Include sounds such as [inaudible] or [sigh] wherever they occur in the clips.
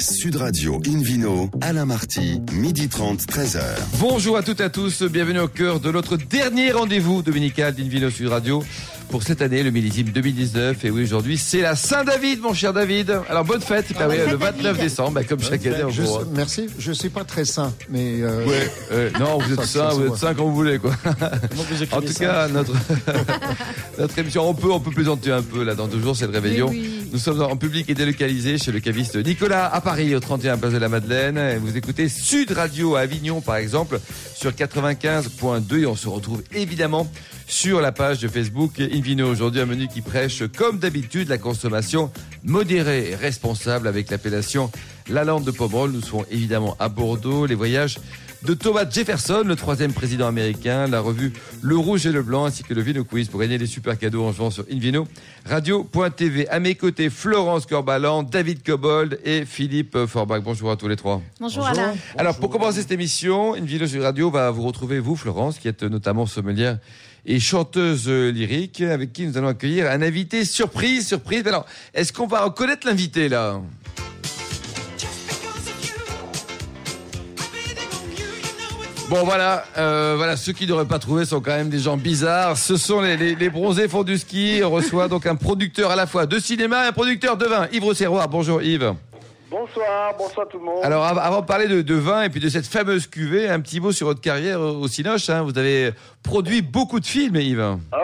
Sud Radio Invino, Alain Marty, midi 30, 13h. Bonjour à toutes et à tous, bienvenue au cœur de notre dernier rendez-vous dominical d'Invino Sud Radio pour cette année, le millésime 2019. Et oui, aujourd'hui, c'est la Saint-David, mon cher David. Alors, bonne fête, ah, oui, le 29 décembre, bah, comme chaque année. Je, merci, je suis pas très sain, mais... Euh... Ouais, euh, non, vous êtes sain, vous êtes sain quand vous voulez, quoi. en tout cas, notre, [laughs] notre émission, on peut, on peut plaisanter un peu, là, dans deux jours, c'est le réveillon. Nous sommes en public et délocalisé chez le caviste Nicolas à Paris, au 31 Place de la Madeleine. Vous écoutez Sud Radio à Avignon, par exemple, sur 95.2 et on se retrouve évidemment sur la page de Facebook Invino. Aujourd'hui, un menu qui prêche, comme d'habitude, la consommation modérée et responsable avec l'appellation La Lampe de Pomerol. Nous serons évidemment à Bordeaux. Les voyages de Thomas Jefferson, le troisième président américain, la revue Le Rouge et le Blanc, ainsi que le Vino Quiz pour gagner des super cadeaux en jouant sur Invino Radio.tv. À mes côtés, Florence Corbalan, David Cobold et Philippe Forbach. Bonjour à tous les trois. Bonjour, Alain. Alors, pour commencer cette émission, Invino sur Radio va vous retrouver, vous, Florence, qui êtes notamment sommelière et chanteuse lyrique, avec qui nous allons accueillir un invité surprise, surprise. Alors, est-ce qu'on va reconnaître l'invité, là? Bon voilà, euh, voilà ceux qui n'auraient pas trouvé sont quand même des gens bizarres. Ce sont les, les, les bronzés font du ski. On reçoit donc un producteur à la fois de cinéma et un producteur de vin, Yves Rosserroir. Bonjour Yves. Bonsoir, bonsoir tout le monde. Alors avant de parler de, de, vin et puis de cette fameuse cuvée, un petit mot sur votre carrière au Cinoche. Hein. Vous avez produit beaucoup de films, Yves. Oh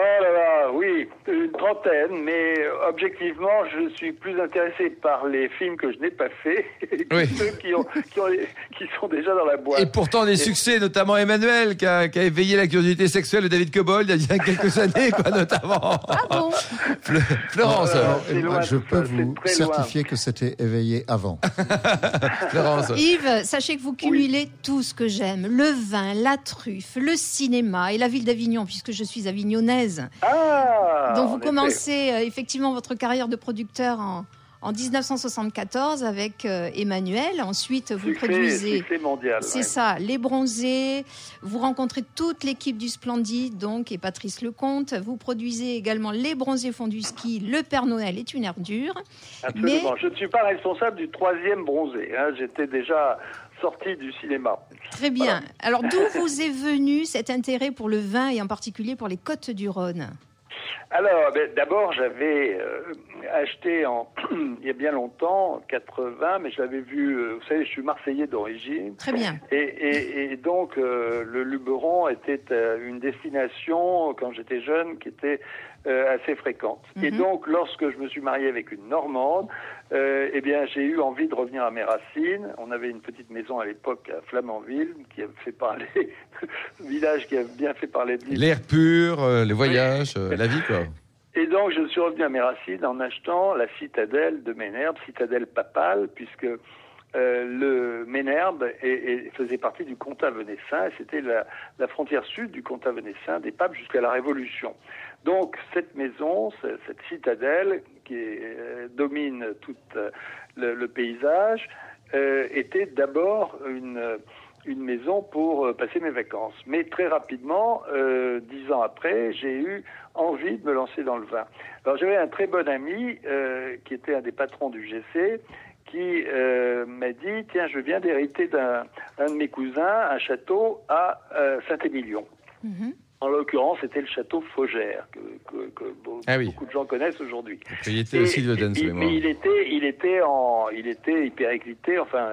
trentaine, mais objectivement, je suis plus intéressé par les films que je n'ai pas faits [laughs] que Oui. ceux qui, ont, qui, ont- qui sont déjà dans la boîte. Et pourtant des succès, notamment Emmanuel, qui a, qui a éveillé la curiosité sexuelle de David Cobold il y a quelques années, quoi, notamment. Ah bon [laughs] Fle- Florence. Alors, euh, loin, je peux vous loin. certifier que c'était éveillé avant. [laughs] Florence. Yves, sachez que vous cumulez tout ce que j'aime. Le vin, la truffe, le cinéma et la ville d'Avignon, puisque je suis avignonnaise. Ah Donc vous effet. commencez euh, effectivement votre carrière de producteur en, en 1974 avec euh, Emmanuel. Ensuite, vous Succès- produisez... C'est ouais. ça, les bronzés. Vous rencontrez toute l'équipe du Splendide, donc, et Patrice Lecomte. Vous produisez également les bronzés font du ski. Le Père Noël est une ordure. Absolument. Mais- Je ne suis pas responsable du troisième bronzé. hein. J'étais déjà sorti du cinéma. Très bien. Alors, d'où vous est venu cet intérêt pour le vin et en particulier pour les côtes du Rhône Alors, ben, d'abord, j'avais euh, acheté en, [clears throat] il y a bien longtemps, en 80, mais je l'avais vu, euh, vous savez, je suis marseillais d'origine. Très bien. Et, et, et donc, euh, le Luberon était une destination, quand j'étais jeune, qui était assez fréquente. Et Mhm. donc, lorsque je me suis marié avec une Normande, euh, eh bien, j'ai eu envie de revenir à mes racines. On avait une petite maison à l'époque à Flamanville, qui a fait parler, [laughs] village qui a bien fait parler de. L'air pur, euh, les voyages, euh, la vie, quoi. [laughs] Et donc, je suis revenu à mes racines en achetant la citadelle de Ménherbe, citadelle papale, puisque euh, le Ménherbe faisait partie du comtat venessin, et c'était la, la frontière sud du comtat venessin des papes jusqu'à la Révolution. Donc, cette maison, ce- cette citadelle qui euh, domine tout euh, le, paysage, euh, était d'abord une maison pour passer mes vacances. Mais très rapidement, dix ans après, j'ai eu envie de me lancer dans le vin. Alors j'avais un très bon ami qui était un des patrons du GC qui m'a dit tiens je viens d'hériter d'un un de mes cousins un château à Saint-Émilion. Mhm. En l'occurrence, c'était le château Faugère, que, que- que be- Ah oui. beaucoup de gens connaissent aujourd'hui. Propriété Et- aussi de et- mémoire. mais il était, il était en, il était enfin,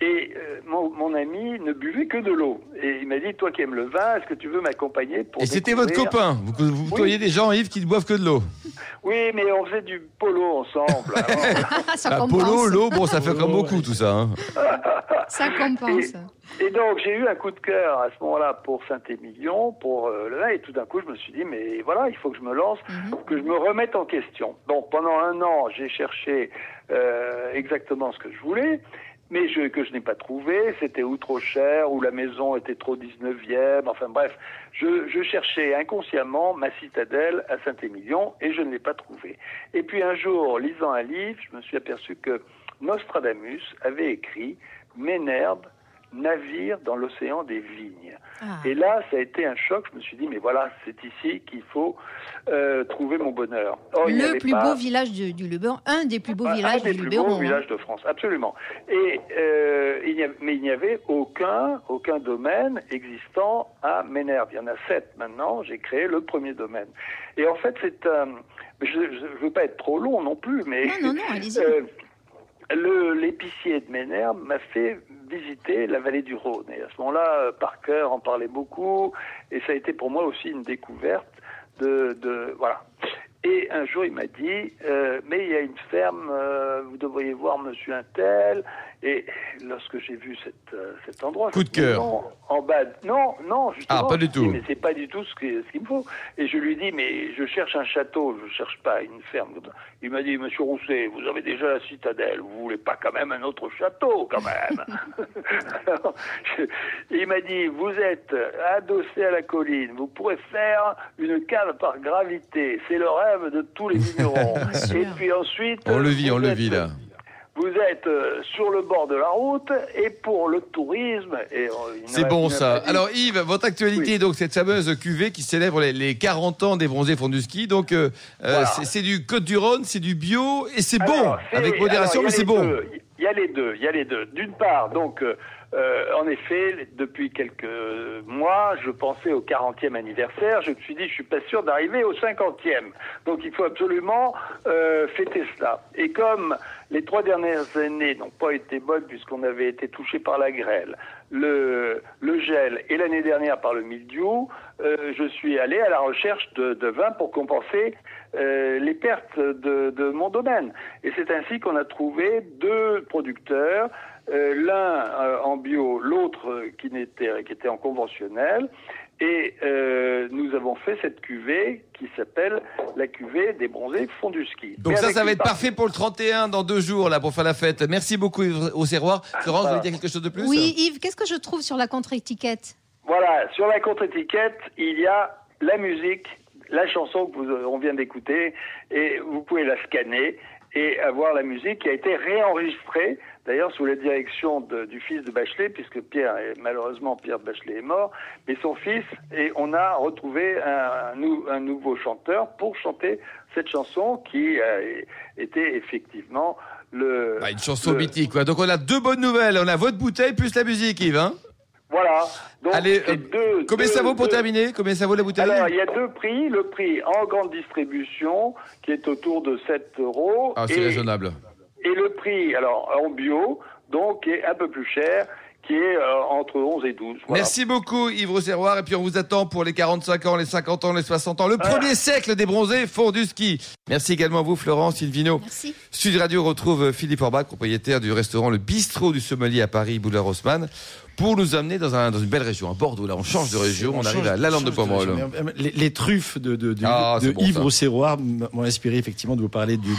et euh, mon, mon ami ne buvait que de l'eau. Et il m'a dit, toi qui aimes le vin, est-ce que tu veux m'accompagner pour Et c'était votre copain. Vous, vous Oui. des gens, Yves, qui ne boivent que de l'eau. Oui, mais on faisait du polo ensemble. [laughs] Ah, ça Bah, compense. polo, l'eau, bon, ça fait comme beaucoup, tout ça. hein. Ça compense. Et donc j'ai eu un coup de cœur à ce moment-là pour Saint-Émilion, pour euh, le vin, et tout d'un coup je me suis dit mais voilà, il faut que je me lance, Mhm. que je me remette en question. Donc pendant un an j'ai cherché euh, exactement ce que je voulais, mais je, que je n'ai pas trouvé, c'était ou trop cher, ou la maison était trop 19e, enfin bref, je, je cherchais inconsciemment ma citadelle à Saint-Émilion et je ne l'ai pas trouvée. Et puis un jour, lisant un livre, je me suis aperçu que Nostradamus avait écrit Ménherbe navire dans l'océan des vignes. Ah. Et là, ça a été un choc. Je me suis dit, mais voilà, c'est ici qu'il faut euh, trouver mon bonheur. le plus beau village du, du Luberon, un des plus beaux villages un des plus beaux villages de France, absolument. Et euh, il y mais il n'y avait aucun aucun domaine existant à Ménerd. Il y en a sept maintenant. J'ai créé le premier domaine. Et en fait, c'est un je ne veux pas être trop long non plus, mais non, non, non, [laughs] allez-y. Euh, l'épicier de Ménherbe m'a fait visiter la vallée du Rhône. Et à ce moment-là, Parker en parlait beaucoup, et ça a été pour moi aussi une découverte de, de voilà. Et un jour, il m'a dit, euh, mais il y a une ferme, euh, vous devriez voir Monsieur Intel. Et lorsque j'ai vu cette, euh, cet endroit, coup de cœur. En bas, non, non, justement. Ah, pas du tout. mais c'est pas du tout ce qu'il ce me faut. Et je lui dis, mais je cherche un château, je cherche pas une ferme. Il m'a dit, Monsieur Rousset, vous avez déjà la citadelle, vous voulez pas quand même un autre château, quand même? [laughs] il m'a dit, vous êtes adossé à la colline, vous pourrez faire une cave par gravité. C'est le rêve de tous les vignerons. [laughs] et puis ensuite, on le vit, on le vit là vous êtes euh, sur le bord de la route et pour le tourisme. Euh, c'est bon ça. Alors Yves, votre actualité, donc cette fameuse cuvée qui célèbre les, 40 ans des bronzés fond du ski. Donc euh, c'est du Côte du Rhône, c'est du bio et c'est bon, avec modération, mais c'est bon. Il y a les deux, il y a les deux. D'une part, donc euh, en effet, depuis quelques mois, je pensais au 40e anniversaire. Je me suis dit, je suis pas sûr d'arriver au 50e. Donc, il faut absolument euh, fêter cela. Et comme les trois dernières années n'ont pas été bonnes puisqu'on avait été touché par la grêle, le, le gel et l'année dernière par le mildiou, euh, je suis allé à la recherche de, de vin pour compenser euh, les pertes de, de, mon domaine. Et c'est ainsi qu'on a trouvé deux producteurs euh, l'un euh, en bio, l'autre qui, n'était, qui était en conventionnel. Et euh, nous avons fait cette cuvée qui s'appelle la cuvée des bronzés fond du ski. Donc ça, ça va être parfait pour le 31 dans deux jours là pour faire la fête. Merci beaucoup Yves au Serroir. Florence, vous voulez dire quelque chose de plus Oui Yves, qu'est-ce que je trouve sur la contre-étiquette? Voilà, sur la contre-étiquette, il y a la musique, la chanson que vous, on vient d'écouter, et vous pouvez la scanner et avoir la musique qui a été réenregistrée D'ailleurs, sous la direction du fils de Bachelet, puisque Pierre, malheureusement, Pierre Bachelet est mort, mais son fils, et on a retrouvé un, un, nouveau chanteur pour chanter cette chanson qui était effectivement le. Bah, une chanson mythique, quoi. Donc on a deux bonnes nouvelles. On a votre bouteille plus la musique, Yves. Hein voilà. Donc, Allez, euh, combien ça vaut pour terminer? Combien ça vaut la bouteille? Alors, il y a deux prix. Le prix en grande distribution, qui est autour de 7 euros. Ah, c'est raisonnable. Et le prix, alors en bio, donc est un peu plus cher, qui est euh, entre 11 et 12. Merci beaucoup Yves Serroir et puis on vous attend pour les 45 ans, les 50 ans, les 60 ans, le premier siècle des bronzés font du ski. Merci également à vous Florence Silvino. Merci. Sud Radio retrouve Philippe Orbach, propriétaire du restaurant Le Bistrot du Sommelier à Paris, Boulevard Haussmann pour nous amener dans, un, dans, une belle région, à Bordeaux. Là, on change de région, on, arrive à la lande de Pomerol. Les, les, truffes de, de, de, ah, de Yves Rosserroir m'ont inspiré effectivement de vous parler d'une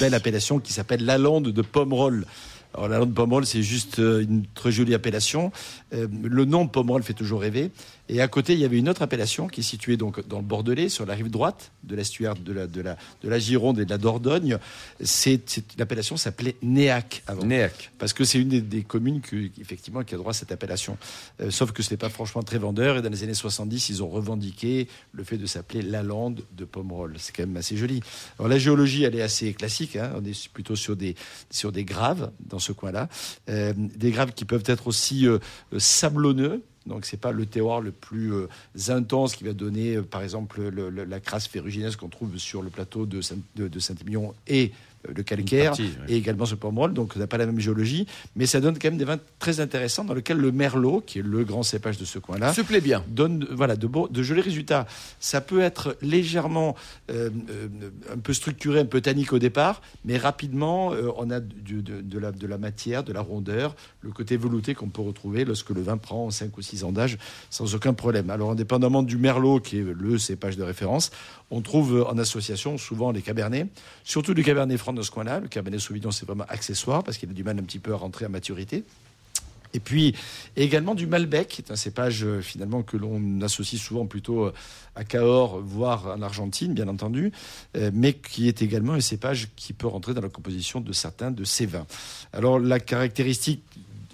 belle appellation qui s'appelle la lande de Pomerol. Alors la lande de Pomerol, c'est juste euh, une très jolie appellation. Euh, le nom Pomerol fait toujours rêver. Et à côté, il y avait une autre appellation qui est située donc dans le Bordelais, sur la rive droite de l'estuaire de la, de, la, de la Gironde et de la Dordogne. C'est, l'appellation s'appelait Néac avant. Néac. Parce que c'est une des, communes qui, effectivement, qui a droit à cette appellation. Euh, sauf que ce n'est pas franchement très vendeur. Et dans les années 70, ils ont revendiqué le fait de s'appeler la lande de Pomerol. C'est quand même assez joli. Alors la géologie, elle est assez classique. Hein. On est plutôt sur des, sur des graves dans ce coin-là. Euh, des graves qui peuvent être aussi euh, sablonneux donc c'est pas le terroir le plus euh, intense qui va donner, euh, par exemple, la crasse ferrugineuse qu'on trouve sur le plateau de Saint-Émilion et euh, le calcaire et également ce pomerol, donc on n'a pas la même géologie, mais ça donne quand même des vins très intéressants dans lesquels le merlot, qui est le grand cépage de ce coin-là, se plaît bien, donne voilà de, beaux, de jolis résultats. Ça peut être légèrement euh, euh, un peu structuré, un peu tannique au départ, mais rapidement on a de, la, de la matière, de la rondeur, le côté velouté qu'on peut retrouver lorsque le vin prend 5 ou 6 ans d'âge sans aucun problème. Alors indépendamment du merlot, qui est le cépage de référence, on trouve en association souvent les cabernets, surtout du cabernet dans ce coin-là. Le cabernet sauvignon, c'est vraiment accessoire parce qu'il a du mal un petit peu à rentrer à maturité. Et puis également du Malbec, qui est un cépage euh, finalement que l'on associe souvent plutôt euh, à Cahors, voire en Argentine, bien entendu, euh, mais qui est également un cépage qui peut rentrer dans la composition de certains de ces vins. Alors la caractéristique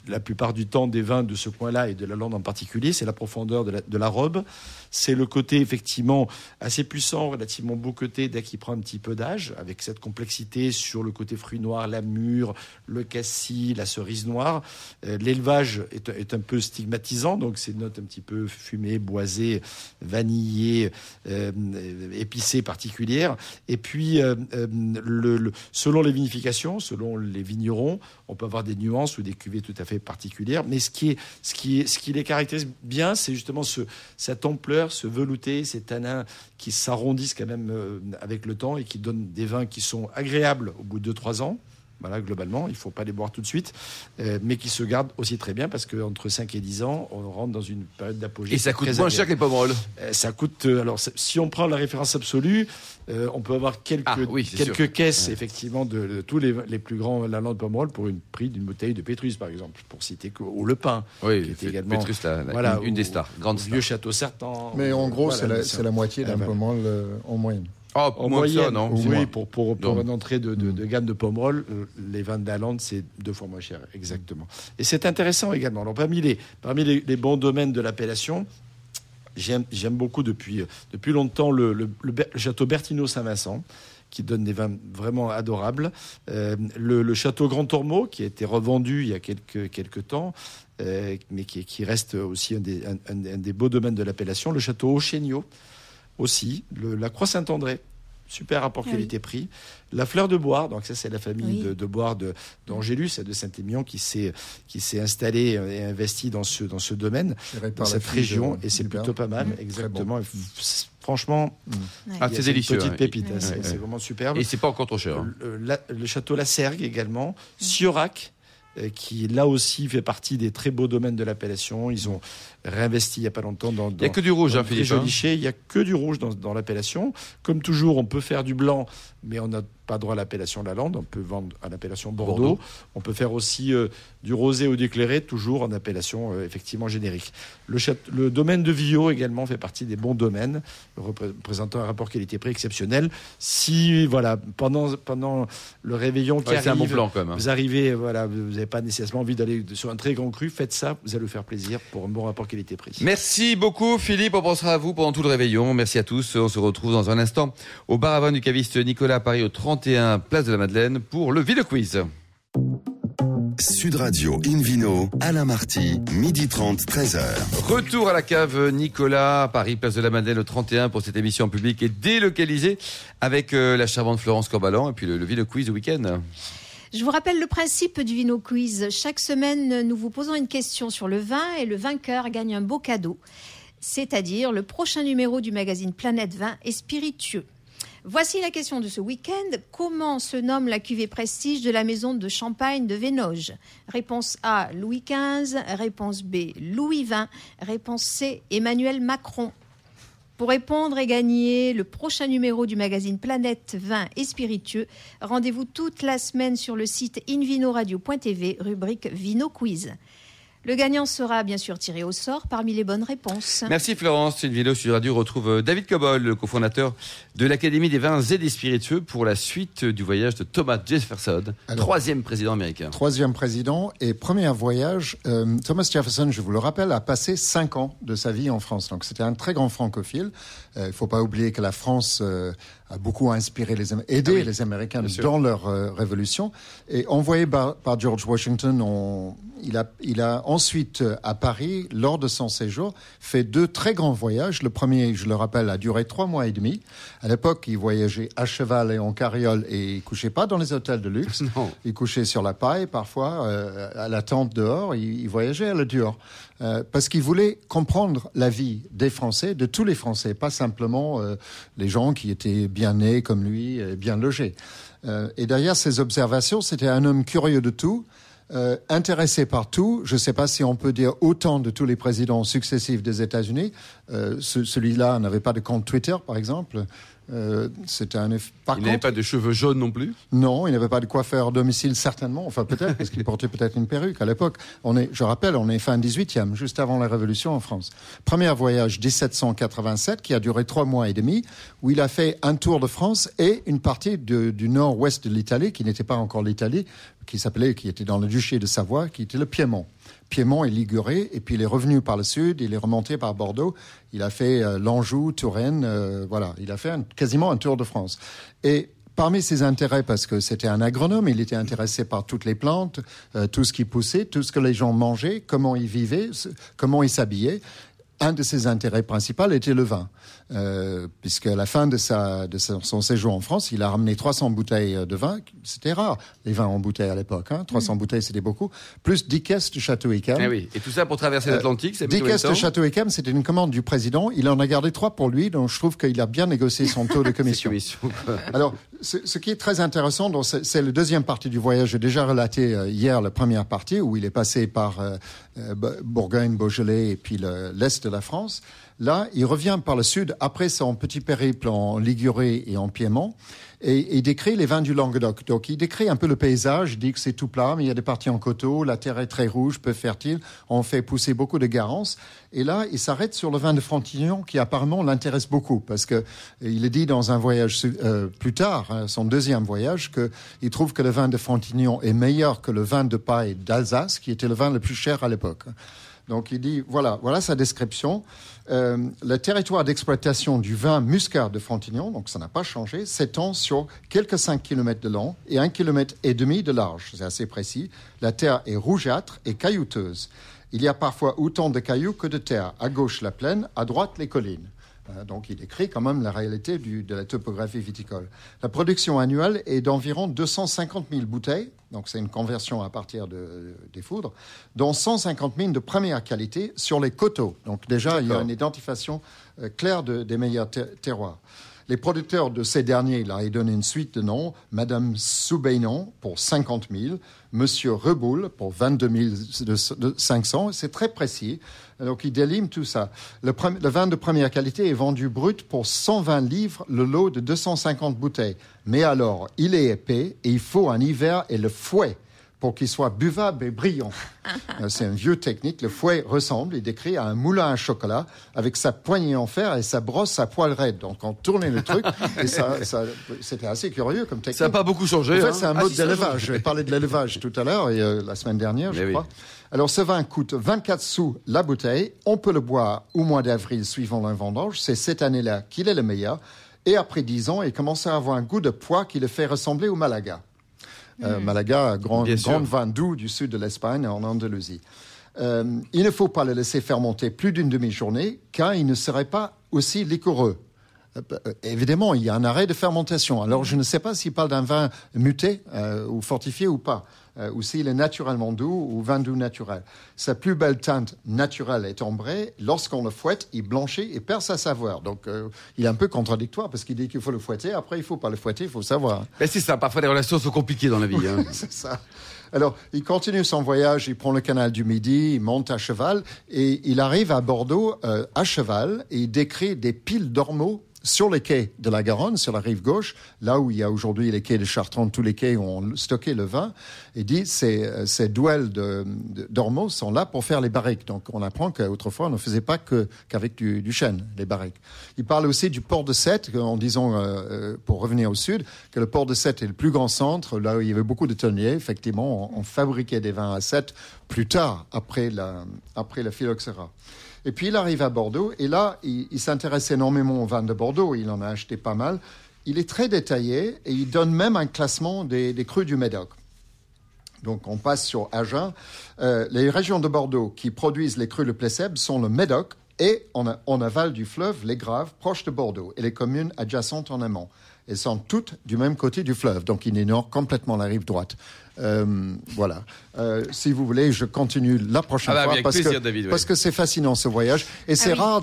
la plupart du temps des vins de ce coin-là et de la lande en particulier, c'est la profondeur de de la robe, c'est le côté effectivement assez puissant, relativement beau côté dès qu'il prend un petit peu d'âge, avec cette complexité sur le côté fruit noir, la mûre, le cassis, la cerise noire. Euh, l'élevage est, un peu stigmatisant, donc c'est une note un petit peu fumée, boisée, vanillée, euh, épicée particulière. Et puis, euh, le, selon les vinifications, selon les vignerons, on peut avoir des nuances ou des cuvées tout à fait particulières. Mais ce qui, est, ce qui, est, ce qui les caractérise bien, c'est justement ce, cette ampleur, ce velouté, ces tanins qui s'arrondissent quand même avec le temps et qui donnent des vins qui sont agréables au bout de 2-3 ans. Voilà, globalement, il ne faut pas les boire tout de suite, euh, mais qui se gardent aussi très bien parce qu'entre 5 et 10 ans, on rentre dans une période d'apogée. Et ça coûte moins cher que les pommes euh, Ça coûte, euh, alors si on prend la référence absolue, on peut avoir quelques, ah quelques caisses, effectivement, de, tous les, les, plus grands lalans de pommes pour une prix d'une bouteille de Pétrus, par exemple, pour citer que, ou le pain. Oui, qui était également, Pétrus, voilà, une, des stars, grande Vieux château Sertan. Mais en gros, c'est la, moitié d'un pomme en moyenne. Oh, en moyenne, non Oui, pour, pour, pour une entrée de, de, de, gamme de pommerol, euh, les vins d'Alande, c'est deux fois moins cher, exactement. Et c'est intéressant également. Alors, parmi les, parmi les, bons domaines de l'appellation, j'aime beaucoup depuis, depuis longtemps le, le, château Bertino Saint-Vincent qui donne des vins vraiment adorables. Euh, le, château Grand Tormeau, qui a été revendu il y a quelques, quelques temps, euh, mais qui, qui, reste aussi un des, un, des beaux domaines de l'appellation. Le château Auchéniot, aussi, la Croix Saint-André, super rapport ah qualité-prix. La fleur de bois, donc ça c'est la famille de, de bois d'Angélus et de Saint-Émilion qui s'est qui s'est installée et investi dans ce dans ce domaine, dans cette région, et c'est plutôt pas mal, mmh. exactement. Franchement, mmh. ah, c'est délicieux. Petite pépite, hein, c'est vraiment superbe. Et c'est pas encore trop cher. Hein. Le, château La Sergue également, mmh. Siorac euh, qui là aussi fait partie des très beaux domaines de l'appellation. Ils ont réinvesti il n'y a pas longtemps dans. Il n'y a que du rouge, hein, Philippe. Hein. Il n'y a que du rouge dans, dans l'appellation. Comme toujours, on peut faire du blanc, mais on n'a pas droit à l'appellation Lalande. On peut vendre à l'appellation Bordeaux. On peut faire aussi euh, du rosé ou du clairé, toujours en appellation euh, effectivement générique. Le, le, domaine de Villot également fait partie des bons domaines, représentant un rapport qualité-prix exceptionnel. Si voilà pendant pendant le réveillon qui arrive, un bon plan, quand même, hein. vous arrivez voilà, vous n'avez pas nécessairement envie d'aller sur un très grand cru, faites ça, vous allez vous faire plaisir pour un bon rapport qualité-prix. Merci beaucoup Philippe, on pensera à vous pendant tout le réveillon. Merci à tous. On se retrouve dans un instant au bar à vin du caviste Nicolas à Paris au 31 Place de la Madeleine pour le Ville Quiz. Sud Radio Invino, Alain Marty, midi 30, 13h. Retour à la cave Nicolas, Paris, place de la Madeleine, au 31 pour cette émission publique et délocalisée avec euh, la charmante Florence Corbalan et puis le, le Ville Quiz week-end. Je vous rappelle le principe du Vino Quiz. Chaque semaine, nous vous posons une question sur le vin et le vainqueur gagne un beau cadeau, c'est-à-dire le prochain numéro du magazine Planète Vin et Spiritueux. Voici la question de ce week-end. Comment se nomme la cuvée prestige de la maison de champagne de Vénoge Réponse A, Louis XV. Réponse B, Louis XX. Réponse C, Emmanuel Macron. Pour répondre et gagner le prochain numéro du magazine Planète Vin et Spiritueux, rendez-vous toute la semaine sur le site invinoradio.tv, rubrique Vino Quiz. Le gagnant sera bien sûr tiré au sort parmi les bonnes réponses. Merci Florence. Une vidéo sur Radio retrouve euh, David Cobol, le cofondateur de l'Académie des vins et des spiritueux pour la suite du voyage de Thomas Jefferson, troisième président américain. Troisième président et premier voyage. Euh, Thomas Jefferson, je vous le rappelle, a passé cinq ans de sa vie en France. Donc c'était un très grand francophile. Euh, il ne faut pas oublier que la France a beaucoup inspiré les aidé ah les Américains dans leur révolution et envoyé par, par George Washington on, il a, il a ensuite, euh, à Paris, lors de son séjour, fait deux très grands voyages. Le premier, je le rappelle, a duré trois mois et demi. À l'époque, il voyageait à cheval et en carriole et il couchait pas dans les hôtels de luxe. [laughs] Il couchait sur la paille, parfois, euh, à la tente dehors. Il, voyageait à la dure. Euh, parce qu'il voulait comprendre la vie des Français, de tous les Français, pas simplement les gens qui étaient bien nés comme lui, bien logés. et derrière ces observations, c'était un homme curieux de tout, euh, intéressé par tout. Je ne sais pas si on peut dire autant de tous les présidents successifs des États-Unis. Euh, celui-là n'avait pas de compte Twitter, par exemple. Euh, un. il n'avait pas de cheveux jaunes non plus. Non, il n'avait pas de coiffeur domicile certainement. Enfin peut-être parce qu'il portait peut-être une perruque à l'époque. On est, je rappelle, on est fin 18e, juste avant la Révolution en France. Premier voyage 1787 qui a duré trois mois et demi, où il a fait un tour de France et une partie du nord-ouest de l'Italie qui n'était pas encore l'Italie, qui s'appelait, qui était dans le duché de Savoie, qui était le Piémont. Piémont et Liguré, et puis il est revenu par le sud, il est remonté par Bordeaux, il a fait euh, l'Anjou, Touraine, euh, voilà, il a fait quasiment un tour de France. Et parmi ses intérêts, parce que c'était un agronome, il était intéressé par toutes les plantes, euh, tout ce qui poussait, tout ce que les gens mangeaient, comment ils vivaient, comment ils s'habillaient un de ses intérêts principaux était le vin, euh, puisque à la fin de, sa, de son séjour en France, il a ramené 300 bouteilles de vin. C'était rare, les vins en bouteille à l'époque. Hein. 300 mm. bouteilles, c'était beaucoup. Plus 10 caisses de Château Yquem. Eh oui. Et tout ça pour traverser l'Atlantique, c'est 10 caisses de Château Yquem, c'était une commande du président. Il en a gardé trois pour lui, donc je trouve qu'il a bien négocié son taux de [laughs] commission. [laughs] Alors, ce, qui est très intéressant, c'est le deuxième partie du voyage. J'ai déjà relaté euh, hier la première partie où il est passé par euh, euh, Bourgogne, Beaujolais et puis l'est de la France. Là, il revient par le sud après son petit périple en Liguré et en Piémont et il décrit les vins du Languedoc. Donc il décrit un peu le paysage, il dit que c'est tout plat, mais il y a des parties en coteaux, la terre est très rouge, peu fertile, on fait pousser beaucoup de garance. Et là, il s'arrête sur le vin de Frontignan qui apparemment l'intéresse beaucoup parce que il est dit dans un voyage euh, plus tard, hein, son deuxième voyage, qu'il trouve que le vin de Frontignan est meilleur que le vin de paille d'Alsace, qui était le vin le plus cher à l'époque. Donc il dit, voilà, voilà sa description. Euh, le territoire d'exploitation du vin muscat de Frontignan, donc ça n'a pas changé, s'étend sur quelques 5 km de long et 1 km et demi de large. C'est assez précis. La terre est rougeâtre et caillouteuse. Il y a parfois autant de cailloux que de terre. À gauche la plaine, à droite les collines. Euh, donc il décrit quand même la réalité de la topographie viticole. La production annuelle est d'environ 250 000 bouteilles, donc c'est une conversion à partir de, des foudres, dont 150 000 de première qualité sur les coteaux. Donc déjà, il y a une identification euh, claire des meilleurs terroirs. Les producteurs de ces derniers, là, ils donnent une suite de noms. Madame Soubeynon pour 50 000, Monsieur Reboul pour 22 500. C'est très précis. Donc, il délime tout ça. Le, le, vin de première qualité est vendu brut pour 120 livres le lot de 250 bouteilles. Mais alors, il est épais et il faut un hiver et le fouet pour qu'il soit buvable et brillant. [laughs] Euh, c'est un vieux technique. Le fouet ressemble, il décrit, à un moulin à chocolat avec sa poignée en fer et sa brosse à poil raide. Donc on tournait le truc [laughs] et ça, c'était assez curieux comme technique. Ça n'a pas beaucoup changé. En fait, hein. c'est un mode ah, d'élevage. Je vais parler de l'élevage tout à l'heure et euh, la semaine dernière, je crois. Alors ce vin coûte 24 sous la bouteille. On peut le boire au mois d'avril suivant la vendange. C'est cette année-là qu'il est le meilleur. Et après 10 ans, il commence à avoir un goût de poids qui le fait ressembler au Malaga. Euh, hmm. Malaga, grand, grande vin doux du sud de l'Espagne, en Andalousie. Euh, il ne faut pas le laisser fermenter plus d'une demi-journée, car il ne serait pas aussi liquoreux. Euh, évidemment, il y a un arrêt de fermentation. Alors, je ne sais pas s'il parle d'un vin muté ou fortifié ou pas. Euh, ou s'il est naturellement doux ou vin doux naturel. Sa plus belle teinte naturelle est ambrée. Lorsqu'on le fouette, il blanchit et perd sa saveur. Donc, euh, il est un peu contradictoire parce qu'il dit qu'il faut le fouetter. Après, il ne faut pas le fouetter, il faut savoir. Mais c'est ça. Parfois, les relations sont compliquées dans la vie. Hein. [laughs] c'est ça. Alors, il continue son voyage, il prend le canal du Midi, il monte à cheval et il arrive à Bordeaux euh, à cheval et il décrit des piles d'ormeaux sur les quais de la Garonne, sur la rive gauche, là où il y a aujourd'hui les quais de Chartrand, tous les quais ont stocké le vin, et dit ces, euh, ces douelles d'ormeaux sont là pour faire les barriques. Donc on apprend qu'autrefois on ne faisait pas qu'avec du, chêne, les barriques. Il parle aussi du port de Sète, en disant, euh, euh, pour revenir au sud, que le port de Sète est le plus grand centre, là où il y avait beaucoup de tonniers. Effectivement, on, fabriquait des vins à Sète plus tard, après la, après la phylloxéra. Et puis il arrive à Bordeaux, et là, il, s'intéresse énormément au vin de Bordeaux, il en a acheté pas mal. Il est très détaillé, et il donne même un classement des, crus du Médoc. Donc on passe sur Agen. Euh, les régions de Bordeaux qui produisent les crus le Plesseb sont le Médoc et en, aval du fleuve les Graves, proche de Bordeaux, et les communes adjacentes en amont. Elles sont toutes du même côté du fleuve, donc il ignore complètement la rive droite. Euh, voilà. Euh, si vous voulez, je continue la prochaine ah bah, fois parce, que, parce que c'est fascinant ce voyage et c'est ah rare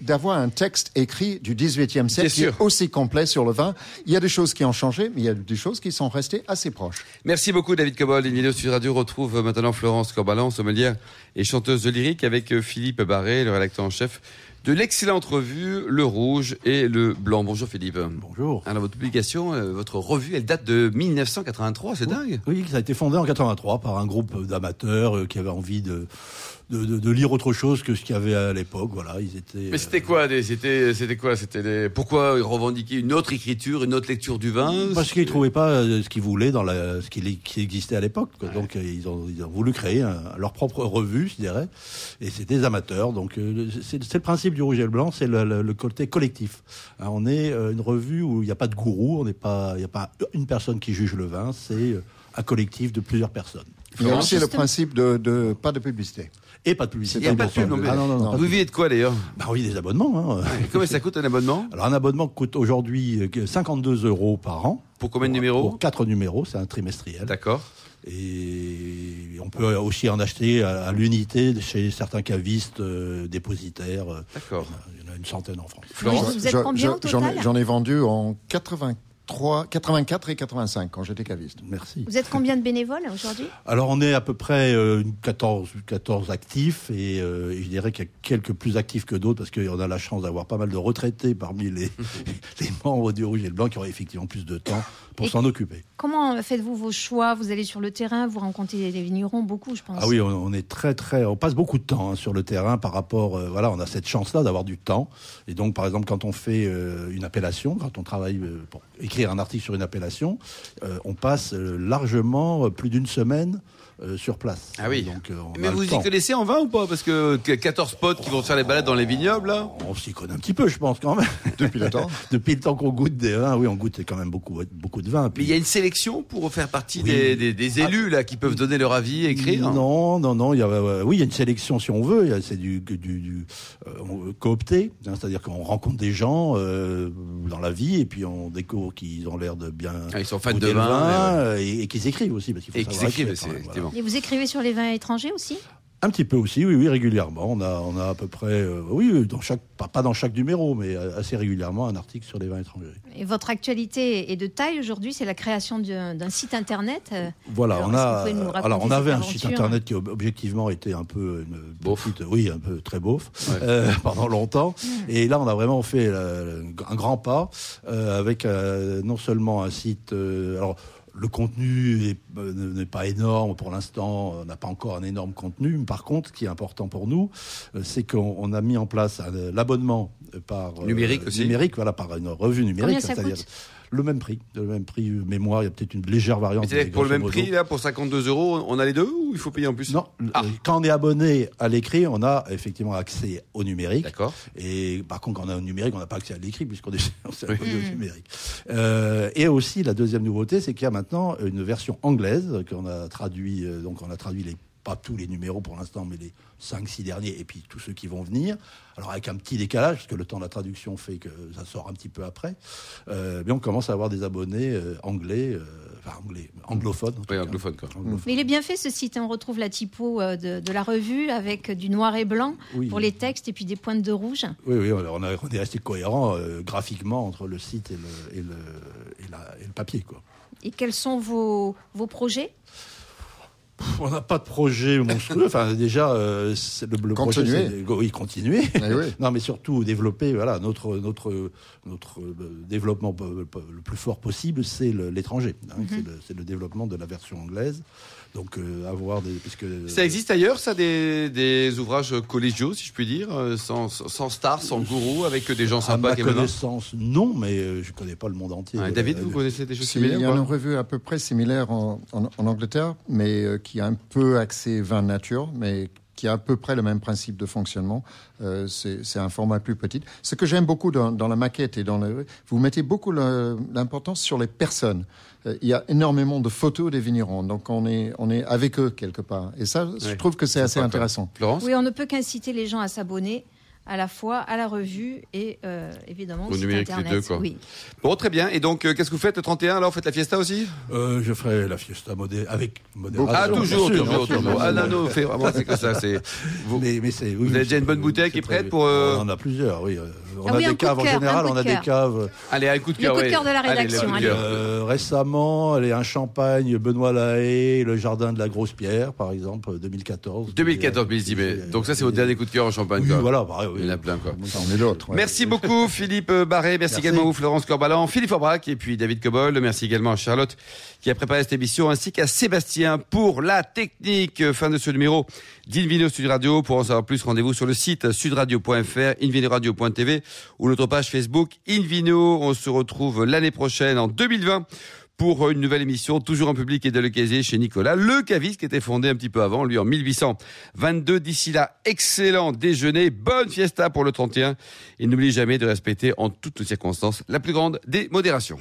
d'avoir un texte écrit du XVIIIe siècle qui est aussi complet sur le vin. Il y a des choses qui ont changé, mais il y a des choses qui sont restées assez proches. Merci beaucoup David Cobol. Une sur Radio retrouve maintenant Florence Corbalan, sommelière et chanteuse de lyrique avec Philippe Barré, le rédacteur en chef de l'excellente revue Le Rouge et le Blanc. Bonjour Philippe. Bonjour. Alors votre publication, euh, votre revue, elle date de 1983, c'est dingue. Oui, ça a été fondé en 83 par un groupe d'amateurs euh, qui avaient envie de de, de, de, lire autre chose que ce qu'il y avait à l'époque. Voilà, ils étaient. Mais c'était quoi C'était c'était quoi? C'était des... pourquoi ils revendiquaient une autre écriture, une autre lecture du vin? Parce qu'ils trouvaient pas euh, ce qu'ils voulaient dans la, ce qui, qui existait à l'époque. Ouais. Donc euh, ils ont, ils ont voulu créer un, leur propre revue, je dirais. Et c'était des amateurs. Donc euh, c'est le principe du rouge et le blanc, c'est le, le, le, côté collectif. Hein, on est une revue où il n'y a pas de gourou, on n'est pas, il n'y a pas une personne qui juge le vin, c'est un collectif de plusieurs personnes. Il y a aussi le principe de, de pas de publicité. Et pas de publicité. Il n'y a pas de pub non. Ah, non, non, non, Vous vivez de quoi d'ailleurs? Bah oui, des abonnements. Hein. Combien ça coûte un abonnement? [laughs] Alors un abonnement coûte aujourd'hui 52 euros par an. Pour combien de numéros? Pour 4 numéros, c'est un trimestriel. D'accord. Et on peut aussi en acheter à, à l'unité chez certains cavistes euh, dépositaires. D'accord. Il y en a une centaine en France. Florence, vous êtes combien au total J'en ai vendu en 80 3, 84 et 85 quand j'étais caviste. Merci. Vous êtes combien de bénévoles aujourd'hui? Alors on est à peu près euh, 14, 14 actifs et, euh, et je dirais qu'il y a quelques plus actifs que d'autres parce qu'on a la chance d'avoir pas mal de retraités parmi les, [laughs] les membres du Rouge et le Blanc qui auraient effectivement plus de temps pour s'en occuper. Comment faites-vous vos choix? Vous allez sur le terrain, vous rencontrez les vignerons beaucoup, je pense. Ah oui, on, on est très très, on passe beaucoup de temps hein, sur le terrain par rapport, euh, voilà, on a cette chance-là d'avoir du temps. Et donc par exemple quand on fait euh, une appellation, quand on travaille pour écrire un article sur une appellation, euh, on passe largement plus d'une semaine euh, sur place. Ah oui. Donc, euh, Mais vous y connaissez en vin ou pas? Parce que 14 potes qui vont faire les balades dans les vignobles, là On s'y connaît un petit peu, je pense, quand même. Depuis le temps [laughs] Depuis le temps qu'on goûte des vins, oui, on goûte quand même beaucoup, beaucoup de vins. Puis... Mais il y a une sélection pour faire partie oui. des, des, des, élus, là, qui peuvent donner leur avis, écrire? Hein Non, non, non. Il y a, euh, oui, il y a une sélection, si on veut. C'est du, du, du euh, coopté, hein, c'est-à-dire qu'on rencontre des gens euh, dans la vie et puis on découvre qu'ils ont l'air de bien. Ah, ils sont fans de vin. vin et, et, et qu'ils écrivent aussi. Parce qu'il faut et qu'ils écrivent, c'est voilà. Et vous écrivez sur les vins étrangers aussi? Un petit peu aussi, oui, oui, régulièrement. On a, on a à peu près, euh, oui, dans chaque, pas, pas, dans chaque numéro, mais assez régulièrement un article sur les vins étrangers. Et votre actualité est de taille aujourd'hui, c'est la création d'un site internet. Voilà, alors, on a, alors on avait un site internet qui objectivement était un peu une petite, oui, un peu très beauf ouais. euh, [laughs] pendant longtemps. Mmh. Et là, on a vraiment fait euh, un grand pas euh, avec non seulement un site, euh, alors le contenu n'est pas énorme pour l'instant, on n'a pas encore un énorme contenu. Par contre, ce qui est important pour nous, c'est qu'on a mis en place l'abonnement par numérique aussi. Numérique, voilà, par une revue numérique, c'est-à-dire le même prix, le même prix mémoire. Il y a peut-être une légère variante. Mais pour le même prix, là, pour 52 euros, on a les deux ou il faut payer en plus Non. Ah. Quand on est abonné à l'écrit, on a effectivement accès au numérique. D'accord. Et par contre, quand on a un numérique, on n'a pas accès à l'écrit puisqu'on est, [laughs] on est abonné oui. au numérique. Euh, et aussi, la deuxième nouveauté, c'est qu'il y a maintenant une version anglaise qu'on a traduit. Euh, donc, on a traduit les pas tous les numéros pour l'instant, mais les 5-6 derniers, et puis tous ceux qui vont venir. Alors avec un petit décalage, parce que le temps de la traduction fait que ça sort un petit peu après, euh, mais on commence à avoir des abonnés euh, anglais, euh, enfin anglais, anglophones. Oui, anglophone, quoi. Anglophone. Mais il est bien fait ce site, on retrouve la typo de, de la revue avec du noir et blanc oui. pour les textes et puis des pointes de rouge. Oui, oui, on, a, on est resté cohérent graphiquement entre le site et le, et le, et la, et le papier. Quoi. Et quels sont vos, vos projets? On n'a pas de projet monstrueux. Enfin, déjà, euh, le, le continuer. projet, c'est oui, continuer. Mais oui. [laughs] non, mais surtout développer. Voilà, notre notre notre développement le plus fort possible, c'est l'étranger. Hein, mm -hmm. C'est le, le, développement de la version anglaise. Donc, euh, avoir des. Puisque, ça existe ailleurs, ça, des, des ouvrages collégiaux, si je puis dire, sans, sans stars, sans gourou, avec des gens sympas. À ma connaissance, non, mais euh, je ne connais pas le monde entier. Ouais, David, vous connaissez des choses si, similaires Il y a une revue à peu près similaire en, en, en Angleterre, mais euh, qui a un peu axé vin nature, mais qui a à peu près le même principe de fonctionnement. Euh, c'est un format plus petit. Ce que j'aime beaucoup dans, dans, la maquette et dans le, vous mettez beaucoup l'importance sur les personnes. Euh, il y a énormément de photos des vignerons, donc on est, on est avec eux quelque part. Et ça, je trouve que c'est assez intéressant. Florence? Oui, on ne peut qu'inciter les gens à s'abonner à la fois à la revue et euh, évidemment au numérique Internet. les deux quoi. Oui. Bon très bien et donc euh, qu'est-ce que vous faites le 31 alors? Vous faites la fiesta aussi? Euh, Je ferai la fiesta modé avec modération. Ah toujours sûr, toujours, toujours. Ah non non fait vraiment c'est comme ça c'est [laughs] vous, mais, mais oui, vous avez déjà une bonne bouteille qui est prête pour euh... on en a plusieurs oui on ah a oui, des caves en général, on a des caves. Allez, un coup de cœur. Le coup de cœur de la rédaction. Allez, euh, récemment, allez, un champagne, Benoît Lahaye, le jardin de la Grosse Pierre, par exemple, 2014. 2014, mais, mais donc ça, c'est votre dernier coup de cœur en champagne. Oui, quoi. voilà, il y en a plein, quoi. On est l'autre. Merci beaucoup, [laughs] Philippe Barré. Merci, également à vous, Florence Corbalan, Philippe Aubrac et puis David Cobol. Merci également à Charlotte qui a préparé cette émission ainsi qu'à Sébastien pour la technique. Fin de ce numéro d'Invino Sud Radio. Pour en savoir plus, rendez-vous sur le site sudradio.fr, invinoradio.tv ou notre page Facebook Invino. On se retrouve l'année prochaine en 2020 pour une nouvelle émission, toujours en public et de le chez Nicolas, le qui était fondé un petit peu avant, lui en 1822. D'ici là, excellent déjeuner, bonne fiesta pour le 31 et n'oubliez jamais de respecter en toutes circonstances la plus grande des modérations.